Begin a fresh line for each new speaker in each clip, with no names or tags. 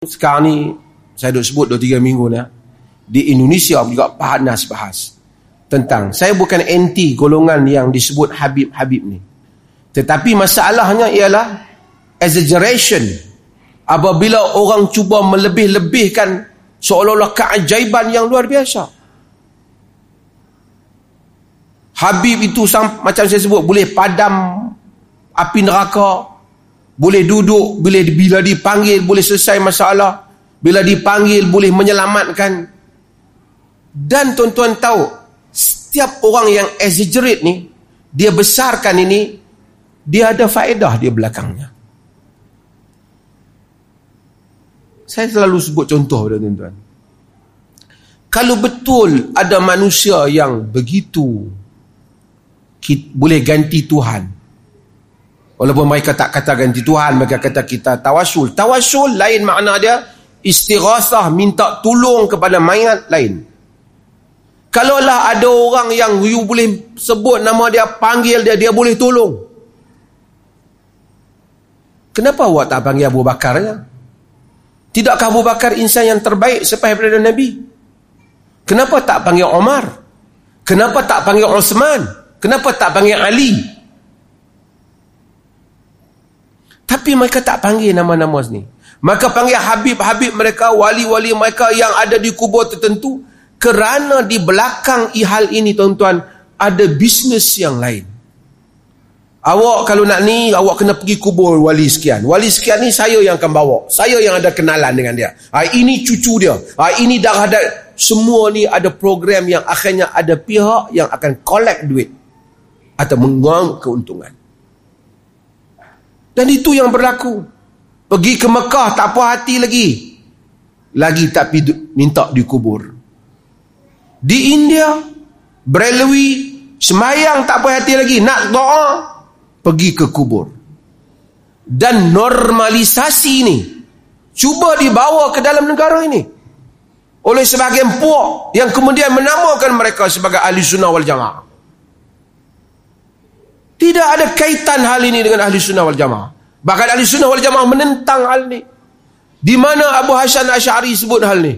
sekarang ni saya duk sebut 2-3 minggu ni di Indonesia juga panas bahas tentang saya bukan anti golongan yang disebut Habib-Habib ni. Tetapi masalahnya ialah exaggeration apabila orang cuba melebih-lebihkan seolah-olah keajaiban yang luar biasa. Habib itu macam saya sebut boleh padam api neraka boleh duduk bila bila dipanggil boleh selesai masalah. Bila dipanggil boleh menyelamatkan. Dan tuan-tuan tahu setiap orang yang exaggerate ni dia besarkan ini dia ada faedah di belakangnya. Saya selalu sebut contoh pada tuan-tuan. Kalau betul ada manusia yang begitu boleh ganti Tuhan Walaupun mereka tak kata ganti Tuhan, mereka kata kita tawasul. Tawasul lain makna dia istighasah, minta tolong kepada mayat lain. Kalaulah ada orang yang you boleh sebut nama dia, panggil dia, dia boleh tolong. Kenapa awak tak panggil Abu Bakar ya? Tidakkah Abu Bakar insan yang terbaik selepas daripada Nabi? Kenapa tak panggil Omar? Kenapa tak panggil Osman? Kenapa tak panggil Ali? Tapi mereka tak panggil nama-nama ni. Maka panggil Habib-Habib mereka, wali-wali mereka yang ada di kubur tertentu. Kerana di belakang hal ini tuan-tuan, ada bisnes yang lain. Awak kalau nak ni, awak kena pergi kubur wali sekian. Wali sekian ni saya yang akan bawa. Saya yang ada kenalan dengan dia. Ha, ini cucu dia. Ha, ini darah dia. Semua ni ada program yang akhirnya ada pihak yang akan collect duit. Atau menguang keuntungan. Dan itu yang berlaku. Pergi ke Mekah tak puas hati lagi. Lagi tak minta dikubur. Di India, Brelwi, semayang tak puas hati lagi. Nak doa, pergi ke kubur. Dan normalisasi ini, cuba dibawa ke dalam negara ini. Oleh sebahagian puak yang kemudian menamakan mereka sebagai ahli sunnah wal jamaah. Tidak ada kaitan hal ini dengan ahli sunnah wal jamaah. Bahkan ahli sunnah wal jamaah menentang hal ini. Di mana Abu Hasan Ash'ari sebut hal ini?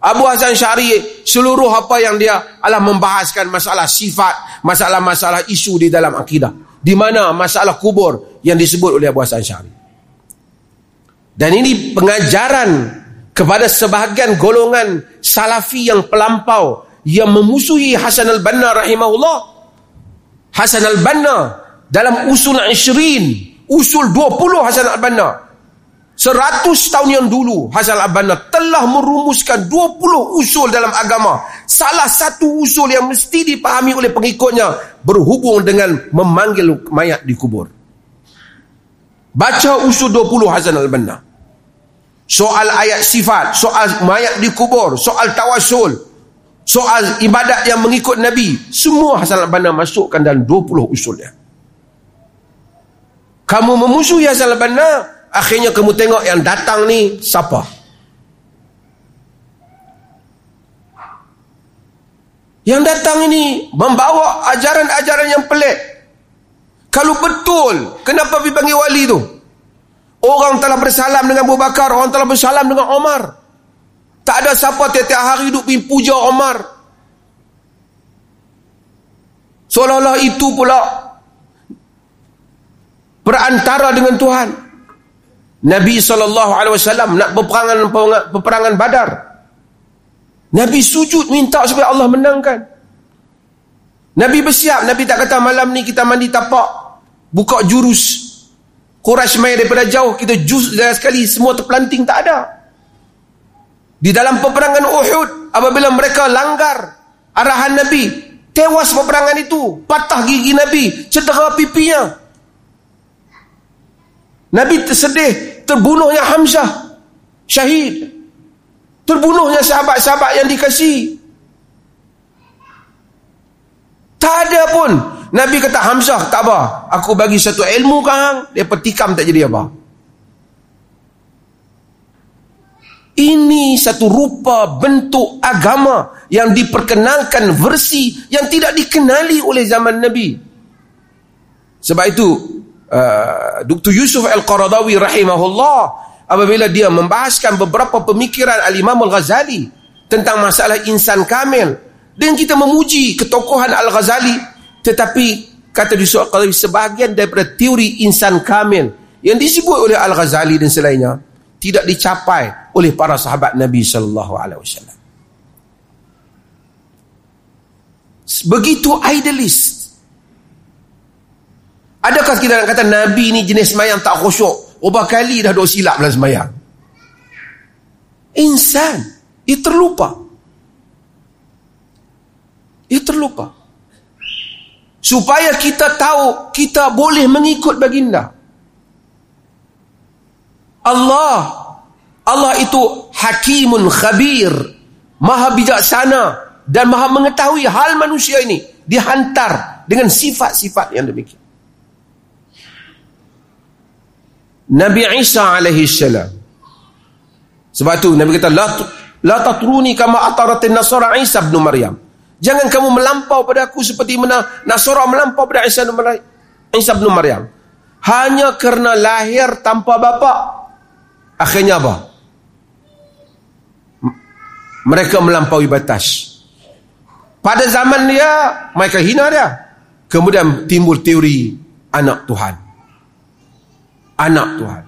Abu Hasan Ash'ari seluruh apa yang dia adalah membahaskan masalah sifat, masalah-masalah isu di dalam akidah. Di mana masalah kubur yang disebut oleh Abu Hasan Ash'ari. Dan ini pengajaran kepada sebahagian golongan salafi yang pelampau yang memusuhi Hasan al-Banna rahimahullah Hasan al-Banna dalam usul Ishrin usul 20 Hasan al-Banna. 100 tahun yang dulu Hasan al-Banna telah merumuskan 20 usul dalam agama. Salah satu usul yang mesti dipahami oleh pengikutnya berhubung dengan memanggil mayat di kubur. Baca usul 20 Hasan al-Banna. Soal ayat sifat soal mayat di kubur soal tawasul soal ibadat yang mengikut Nabi semua Hasan al-Banna masukkan dalam 20 usulnya. Kamu memusuhi Hasan al-Banna akhirnya kamu tengok yang datang ni siapa? Yang datang ini membawa ajaran-ajaran yang pelik. Kalau betul kenapa pergi panggil wali tu? Orang telah bersalam dengan Abu Bakar orang telah bersalam dengan Omar tak ada siapa tiap-tiap hari duduk pergi puja Omar. Seolah-olah itu pula perantara dengan Tuhan. Nabi SAW nak peperangan, peperangan badar. Nabi sujud minta supaya Allah menangkan. Nabi bersiap. Nabi tak kata malam ni kita mandi tapak. Buka jurus. Quraisy main daripada jauh. Kita jus sekali. Semua terpelanting. Tak ada. Di dalam peperangan Uhud, apabila mereka langgar arahan Nabi, tewas peperangan itu, patah gigi Nabi, cedera pipinya. Nabi tersedih, terbunuhnya Hamzah, syahid. Terbunuhnya sahabat-sahabat yang dikasih. Tak ada pun. Nabi kata Hamzah, tak apa. Aku bagi satu ilmu kang, dia petikam tak jadi apa. Ini satu rupa bentuk agama yang diperkenalkan versi yang tidak dikenali oleh zaman Nabi. Sebab itu uh, Dr. Yusuf Al-Qaradawi rahimahullah apabila dia membahaskan beberapa pemikiran Al-Imam Al-Ghazali tentang masalah insan kamil dan kita memuji ketokohan Al-Ghazali tetapi kata di soal sebahagian daripada teori insan kamil yang disebut oleh Al-Ghazali dan selainnya tidak dicapai oleh para sahabat Nabi sallallahu alaihi wasallam. Begitu idealis. Adakah kita nak kata Nabi ni jenis semayang tak khusyuk? Berapa kali dah duk silap dalam semayang? Insan. Ia terlupa. Ia terlupa. Supaya kita tahu kita boleh mengikut baginda. Allah. Allah itu hakimun khabir. Maha bijaksana dan maha mengetahui hal manusia ini dihantar dengan sifat-sifat yang demikian. Nabi Isa alaihi salam. Sebab tu Nabi kata la la tatruni kama ataratin nasara Isa bin Maryam. Jangan kamu melampau pada aku seperti mana Nasara melampau pada Isa bin Maryam. Hanya kerana lahir tanpa bapa Akhirnya apa? Mereka melampaui batas. Pada zaman dia, mereka hina dia. Kemudian timbul teori anak Tuhan. Anak Tuhan.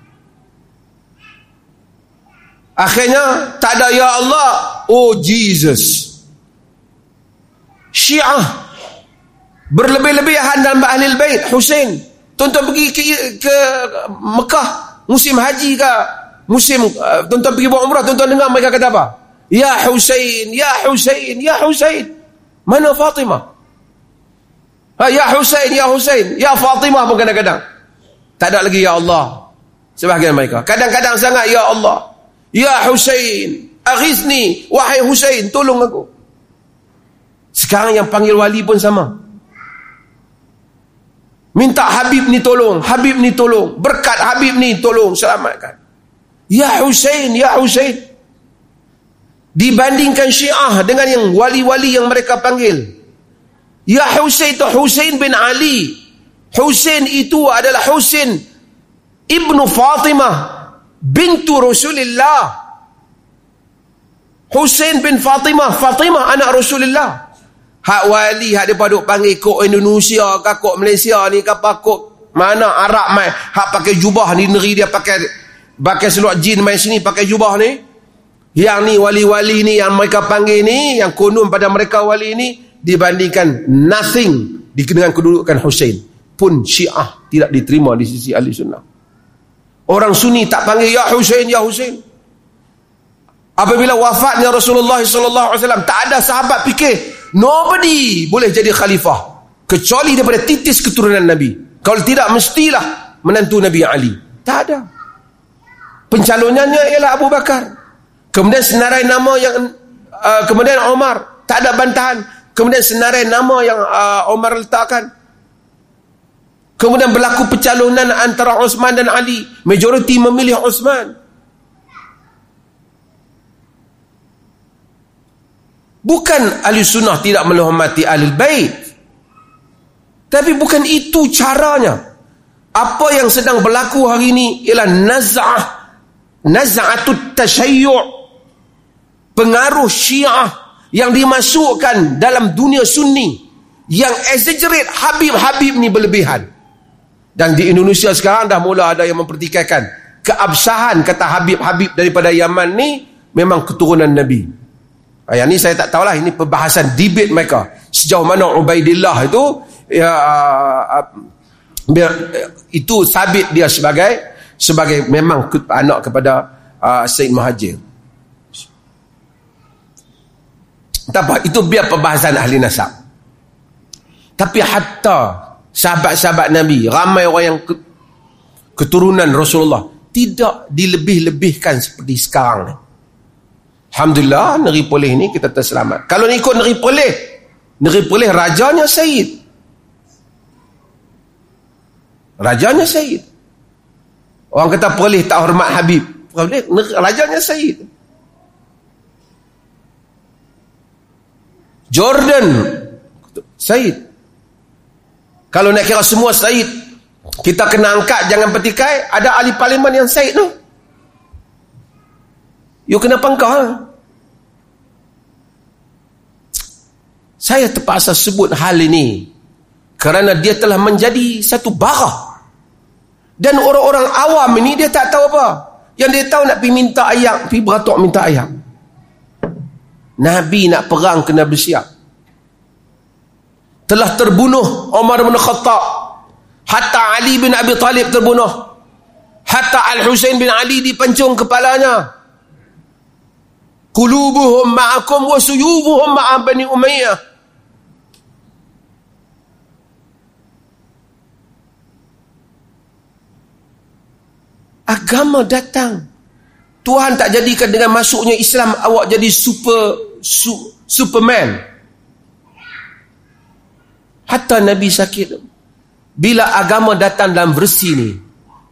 Akhirnya, tak ada Ya Allah. Oh Jesus. Syiah. Berlebih-lebihan dalam Ahlul Bait. Hussein. Tuan-tuan pergi ke, ke Mekah. Musim haji ke musim uh, tuan-tuan pergi buat umrah tuan-tuan dengar mereka kata apa? Ya Husain ya Husain ya Husain. Mana Fatimah? Ha, ya Husain ya Husain. Ya Fatimah pun kadang-kadang. Tak ada lagi ya Allah. Sebahagian mereka. Kadang-kadang sangat ya Allah. Ya Husain aghisni wahai Husain tolong aku. Sekarang yang panggil wali pun sama. Minta Habib ni tolong Habib ni tolong. Berkat Habib ni tolong selamatkan Ya Hussein, Ya Hussein. Dibandingkan Syiah dengan yang wali-wali yang mereka panggil. Ya Hussein itu Hussein bin Ali. Hussein itu adalah Hussein ibnu Fatimah bintu Rasulullah. Hussein bin Fatimah, Fatimah anak Rasulullah. Hak wali hak dia paduk panggil kok Indonesia ke kok Malaysia ni apa kok mana Arab mai hak pakai jubah ni negeri dia pakai pakai seluar jin main sini pakai jubah ni. Yang ni wali-wali ni yang mereka panggil ni yang konon pada mereka wali ni dibandingkan nothing dengan kedudukan Hussein. Pun syiah tidak diterima di sisi ahli sunnah. Orang sunni tak panggil ya Hussein ya Hussein. Apabila wafatnya Rasulullah SAW tak ada sahabat fikir nobody boleh jadi khalifah. Kecuali daripada titis keturunan Nabi. Kalau tidak mestilah menantu Nabi Ali. Tak ada pencalonannya ialah Abu Bakar. Kemudian senarai nama yang uh, kemudian Omar. Tak ada bantahan. Kemudian senarai nama yang uh, Omar letakkan. Kemudian berlaku pencalonan antara Osman dan Ali. Majoriti memilih Osman. Bukan ahli sunnah tidak menghormati ahli bait. Tapi bukan itu caranya. Apa yang sedang berlaku hari ini ialah naz'ah naz'atut tasayyu' pengaruh syiah yang dimasukkan dalam dunia sunni yang exaggerate habib-habib ni berlebihan. Dan di Indonesia sekarang dah mula ada yang mempertikaikan keabsahan kata habib-habib daripada Yaman ni memang keturunan Nabi. Ah, yang ni saya tak tahulah ini perbahasan debate mereka. Sejauh mana Ubaidillah itu ya, uh, uh, itu sabit dia sebagai sebagai memang anak kepada uh, Said Muhajir. Tak apa, itu biar perbahasan ahli nasab. Tapi hatta sahabat-sahabat Nabi, ramai orang yang keturunan Rasulullah, tidak dilebih-lebihkan seperti sekarang ni. Alhamdulillah, negeri poleh ni kita terselamat. Kalau ni ikut negeri poleh, negeri poleh rajanya Said. Rajanya Said. Orang kata boleh tak hormat Habib. Boleh, rajanya Said. Jordan Said. Kalau nak kira semua Said, kita kena angkat jangan petikai, ada ahli parlimen yang Said tu. You kenapa engkau? Ha? Saya terpaksa sebut hal ini kerana dia telah menjadi satu barah. Dan orang-orang awam ini dia tak tahu apa. Yang dia tahu nak pergi minta ayam, pergi beratok minta ayam. Nabi nak perang kena bersiap. Telah terbunuh Umar bin Khattab. Hatta Ali bin Abi Talib terbunuh. Hatta Al-Husain bin Ali dipencung kepalanya. Kulubuhum ma'akum wa suyubuhum ma'a Bani Umayyah. Agama datang. Tuhan tak jadikan dengan masuknya Islam awak jadi super su, superman. Hatta Nabi sakit. Bila agama datang dalam versi ni.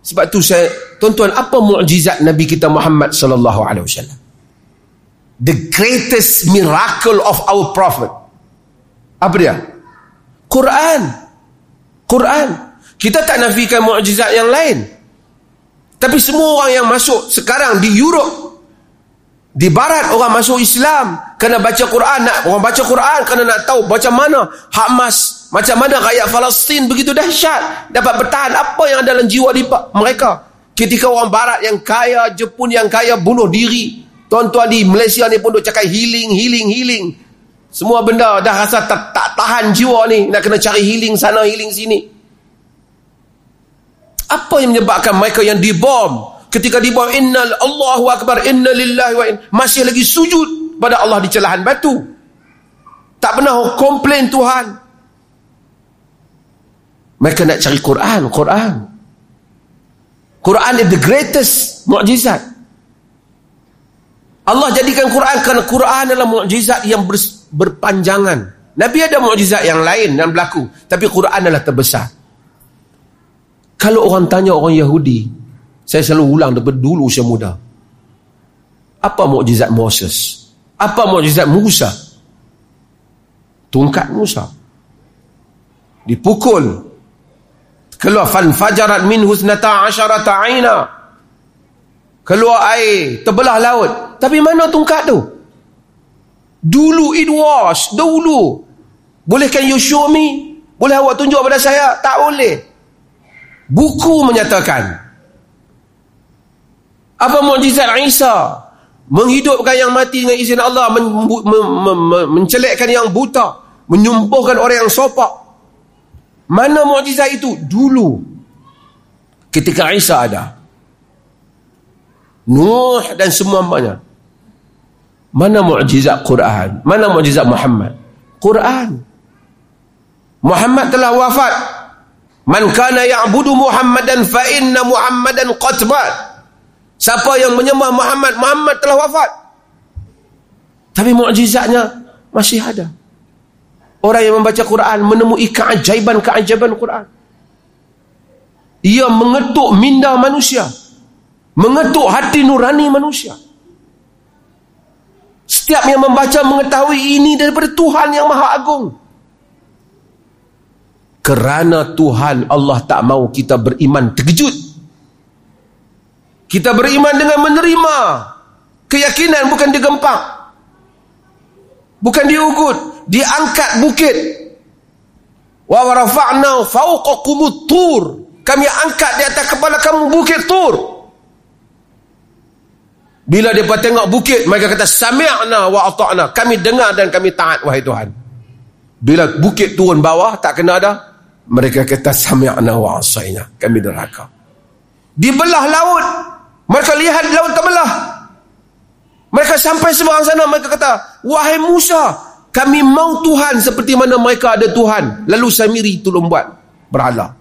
Sebab tu saya tuan-tuan apa mukjizat Nabi kita Muhammad sallallahu alaihi wasallam? The greatest miracle of our prophet. Apa dia? Quran. Quran. Kita tak nafikan mukjizat yang lain. Tapi semua orang yang masuk sekarang di Europe, di Barat orang masuk Islam, kena baca Quran, nak orang baca Quran kena nak tahu macam mana Hamas, macam mana rakyat Palestin begitu dahsyat dapat bertahan apa yang ada dalam jiwa mereka. Ketika orang Barat yang kaya, Jepun yang kaya bunuh diri, tuan-tuan di Malaysia ni pun duk cakap healing, healing, healing. Semua benda dah rasa tak, tak tahan jiwa ni, nak kena cari healing sana, healing sini. Apa yang menyebabkan mereka yang dibom ketika dibom innal Allahu akbar inna lillahi wa in, masih lagi sujud pada Allah di celahan batu. Tak pernah komplain Tuhan. Mereka nak cari Quran, Quran. Quran is the greatest mukjizat. Allah jadikan Quran kerana Quran adalah mukjizat yang ber, berpanjangan. Nabi ada mukjizat yang lain yang berlaku, tapi Quran adalah terbesar. Kalau orang tanya orang Yahudi, saya selalu ulang daripada dulu usia muda. Apa mukjizat Moses? Apa mukjizat Musa? Tungkat Musa. Dipukul. Keluar fan fajarat min husnata asyarata aina. Keluar air, terbelah laut. Tapi mana tungkat tu? Dulu it was, dulu. Bolehkan you show me? Boleh awak tunjuk pada saya? Tak boleh. Buku menyatakan. Apa mukjizat Isa? Menghidupkan yang mati dengan izin Allah men, men, men, men, mencelekkan yang buta menyembuhkan orang yang sopak. Mana mukjizat itu? Dulu. Ketika Isa ada. Nuh dan semua banyak mana mukjizat Quran? Mana mukjizat Muhammad? Quran. Muhammad telah wafat Man kana ya'budu Muhammadan fa inna Muhammadan qad Siapa yang menyembah Muhammad, Muhammad telah wafat. Tapi mukjizatnya masih ada. Orang yang membaca Quran menemui keajaiban-keajaiban Quran. Ia mengetuk minda manusia. Mengetuk hati nurani manusia. Setiap yang membaca mengetahui ini daripada Tuhan yang Maha Agung kerana Tuhan Allah tak mau kita beriman terkejut. Kita beriman dengan menerima. Keyakinan bukan digempak bukan diugut diangkat bukit. Wa rafa'na fawqakum tur. Kami angkat di atas kepala kamu bukit tur. Bila dia tengok bukit mereka kata sami'na wa ata'na. Kami dengar dan kami taat wahai Tuhan. Bila bukit turun bawah tak kena ada mereka kata sami'na wa asaina. Kami derhaka. Dibelah laut. Mereka lihat laut terbelah. Mereka sampai seberang sana mereka kata, "Wahai Musa, kami mau Tuhan seperti mana mereka ada Tuhan." Lalu Samiri tolong buat berhala.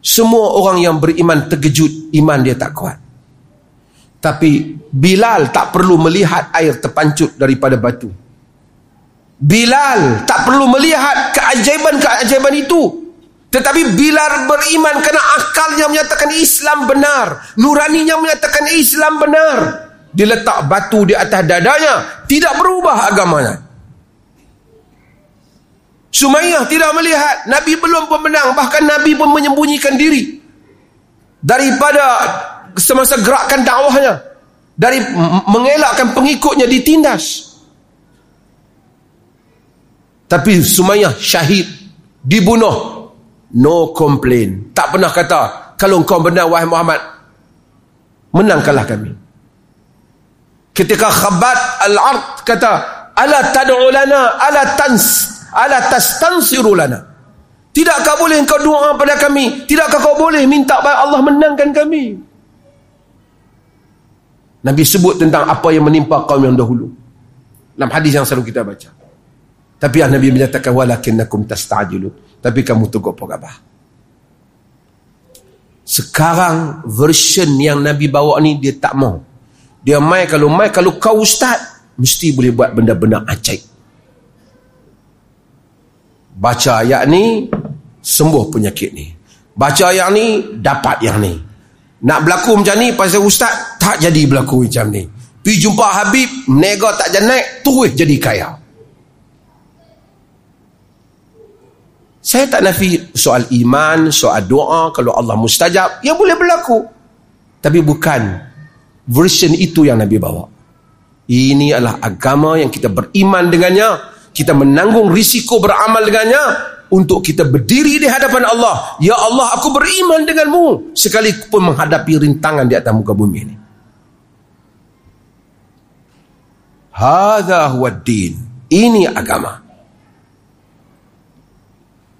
Semua orang yang beriman terkejut, iman dia tak kuat. Tapi Bilal tak perlu melihat air terpancut daripada batu. Bilal tak perlu melihat keajaiban-keajaiban itu. Tetapi Bilal beriman kerana akalnya menyatakan Islam benar. Nuraninya menyatakan Islam benar. Dia letak batu di atas dadanya. Tidak berubah agamanya. Sumayyah tidak melihat. Nabi belum pun menang. Bahkan Nabi pun menyembunyikan diri. Daripada semasa gerakan dakwahnya. dari mengelakkan pengikutnya ditindas. Tapi Sumayyah syahid, dibunuh. No complain. Tak pernah kata, kalau kau benar wahai Muhammad, menangkanlah kami. Ketika Khabat al-Ard kata, ala tad'u lana, ala tans, ala tastansiru lana. Tidakkah boleh engkau doa pada kami? Tidakkah kau boleh minta Allah menangkan kami? Nabi sebut tentang apa yang menimpa kaum yang dahulu. Dalam hadis yang selalu kita baca. Tapi Nabi menyatakan walakinnakum tasta'jilun. Tapi kamu tunggu apa Sekarang version yang Nabi bawa ni dia tak mau. Dia mai kalau mai kalau kau ustaz mesti boleh buat benda-benda ajaib. Baca ayat ni sembuh penyakit ni. Baca ayat ni dapat yang ni. Nak berlaku macam ni pasal ustaz tak jadi berlaku macam ni. Pergi jumpa Habib, nega tak jadi naik, terus jadi kaya. Saya tak nafi soal iman, soal doa, kalau Allah mustajab, ya boleh berlaku. Tapi bukan version itu yang Nabi bawa. Ini adalah agama yang kita beriman dengannya, kita menanggung risiko beramal dengannya, untuk kita berdiri di hadapan Allah. Ya Allah, aku beriman denganmu, sekalipun menghadapi rintangan di atas muka bumi ini. Hada huwa din. Ini agama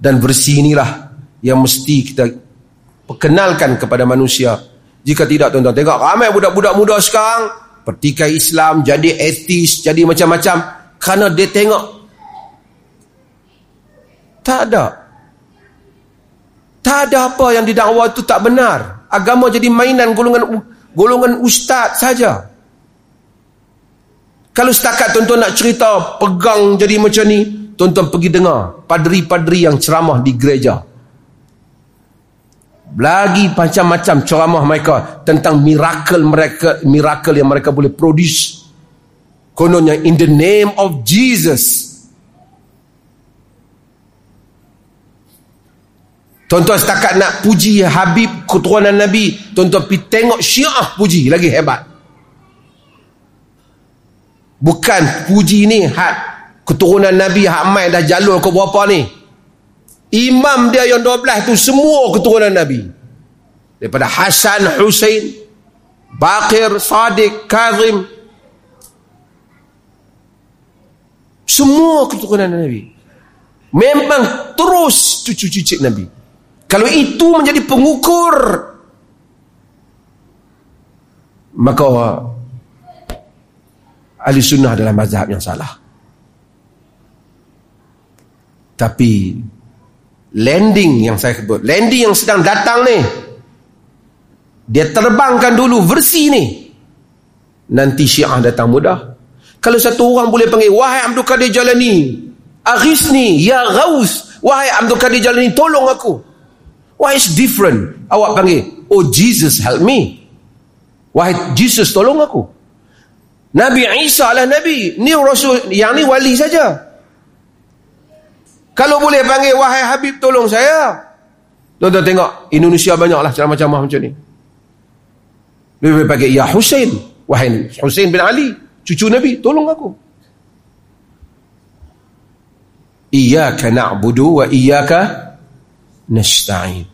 dan versi inilah yang mesti kita perkenalkan kepada manusia. Jika tidak tuan-tuan tengok ramai budak-budak muda sekarang pertikai Islam jadi etis jadi macam-macam. Kerana dia tengok tak ada. Tak ada apa yang didakwa itu tak benar. Agama jadi mainan golongan golongan ustaz saja. Kalau setakat tuan-tuan nak cerita pegang jadi macam ni Tuan-tuan pergi dengar padri-padri yang ceramah di gereja. Lagi macam-macam ceramah mereka tentang miracle mereka, miracle yang mereka boleh produce. Kononnya in the name of Jesus. Tuan-tuan setakat nak puji Habib keturunan Nabi, tuan-tuan pergi tengok Syiah puji lagi hebat. Bukan puji ni had keturunan Nabi Hamai dah jalur ke berapa ni? Imam dia yang 12 tu semua keturunan Nabi. Daripada Hasan, Hussein Bakir, Sadiq, Kazim. Semua keturunan Nabi. Memang terus cucu-cucu Nabi. Kalau itu menjadi pengukur maka ahli sunnah adalah mazhab yang salah tapi landing yang saya sebut, landing yang sedang datang ni, dia terbangkan dulu versi ni. Nanti syiah datang mudah. Kalau satu orang boleh panggil, wahai Abdul Qadir Jalani, aghisni, ya ghaus, wahai Abdul Qadir Jalani, tolong aku. Why is different? Awak panggil, oh Jesus help me. Wahai Jesus tolong aku. Nabi Isa lah Nabi. Ni Rasul, yang ni wali saja. Kalau boleh panggil wahai Habib tolong saya. Tuan-tuan tengok Indonesia banyaklah ceramah-ceramah macam ni. Lebih panggil ya Hussein, wahai Hussein bin Ali, cucu Nabi, tolong aku. Iyyaka na'budu wa iyyaka nasta'in.